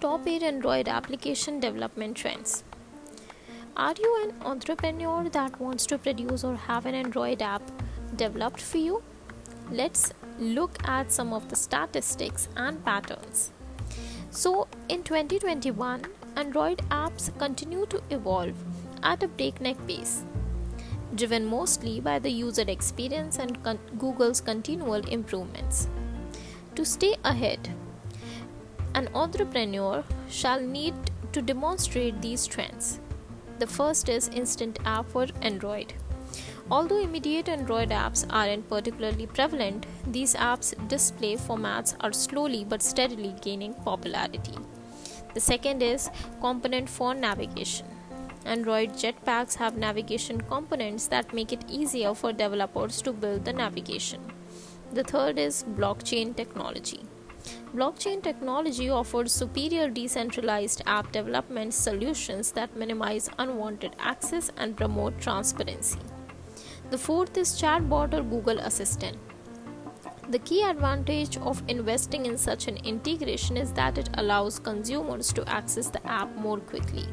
top 8 Android application development trends. Are you an entrepreneur that wants to produce or have an Android app developed for you? Let's look at some of the statistics and patterns. So, in 2021, Android apps continue to evolve at a breakneck pace, driven mostly by the user experience and con- Google's continual improvements. To stay ahead, an entrepreneur shall need to demonstrate these trends. The first is Instant App for Android. Although immediate Android apps aren't particularly prevalent, these apps' display formats are slowly but steadily gaining popularity. The second is Component for Navigation. Android Jetpacks have navigation components that make it easier for developers to build the navigation. The third is blockchain technology. Blockchain technology offers superior decentralized app development solutions that minimize unwanted access and promote transparency. The fourth is chatbot or Google Assistant. The key advantage of investing in such an integration is that it allows consumers to access the app more quickly.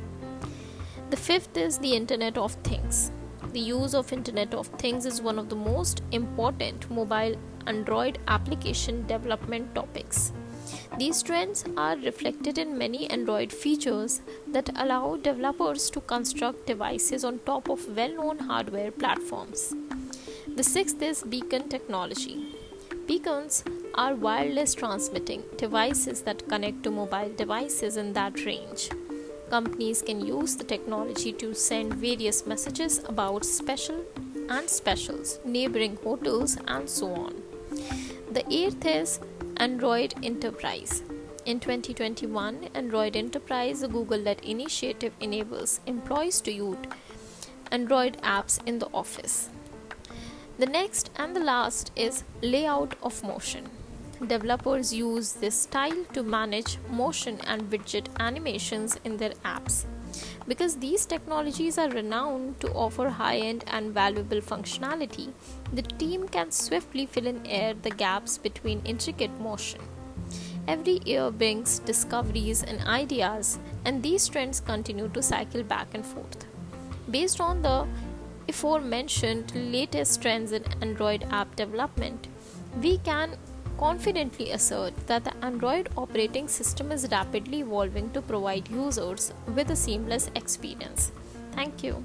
The fifth is the Internet of Things. The use of Internet of Things is one of the most important mobile Android application development topics. These trends are reflected in many Android features that allow developers to construct devices on top of well known hardware platforms. The sixth is beacon technology. Beacons are wireless transmitting devices that connect to mobile devices in that range. Companies can use the technology to send various messages about special and specials, neighboring hotels, and so on. The eighth is Android Enterprise. In 2021, Android Enterprise, a Google led initiative, enables employees to use Android apps in the office. The next and the last is layout of motion. Developers use this style to manage motion and widget animations in their apps. Because these technologies are renowned to offer high end and valuable functionality, the team can swiftly fill in air the gaps between intricate motion. Every year brings discoveries and ideas, and these trends continue to cycle back and forth. Based on the aforementioned latest trends in Android app development, we can confidently assert that the Android operating system is rapidly evolving to provide users with a seamless experience. Thank you.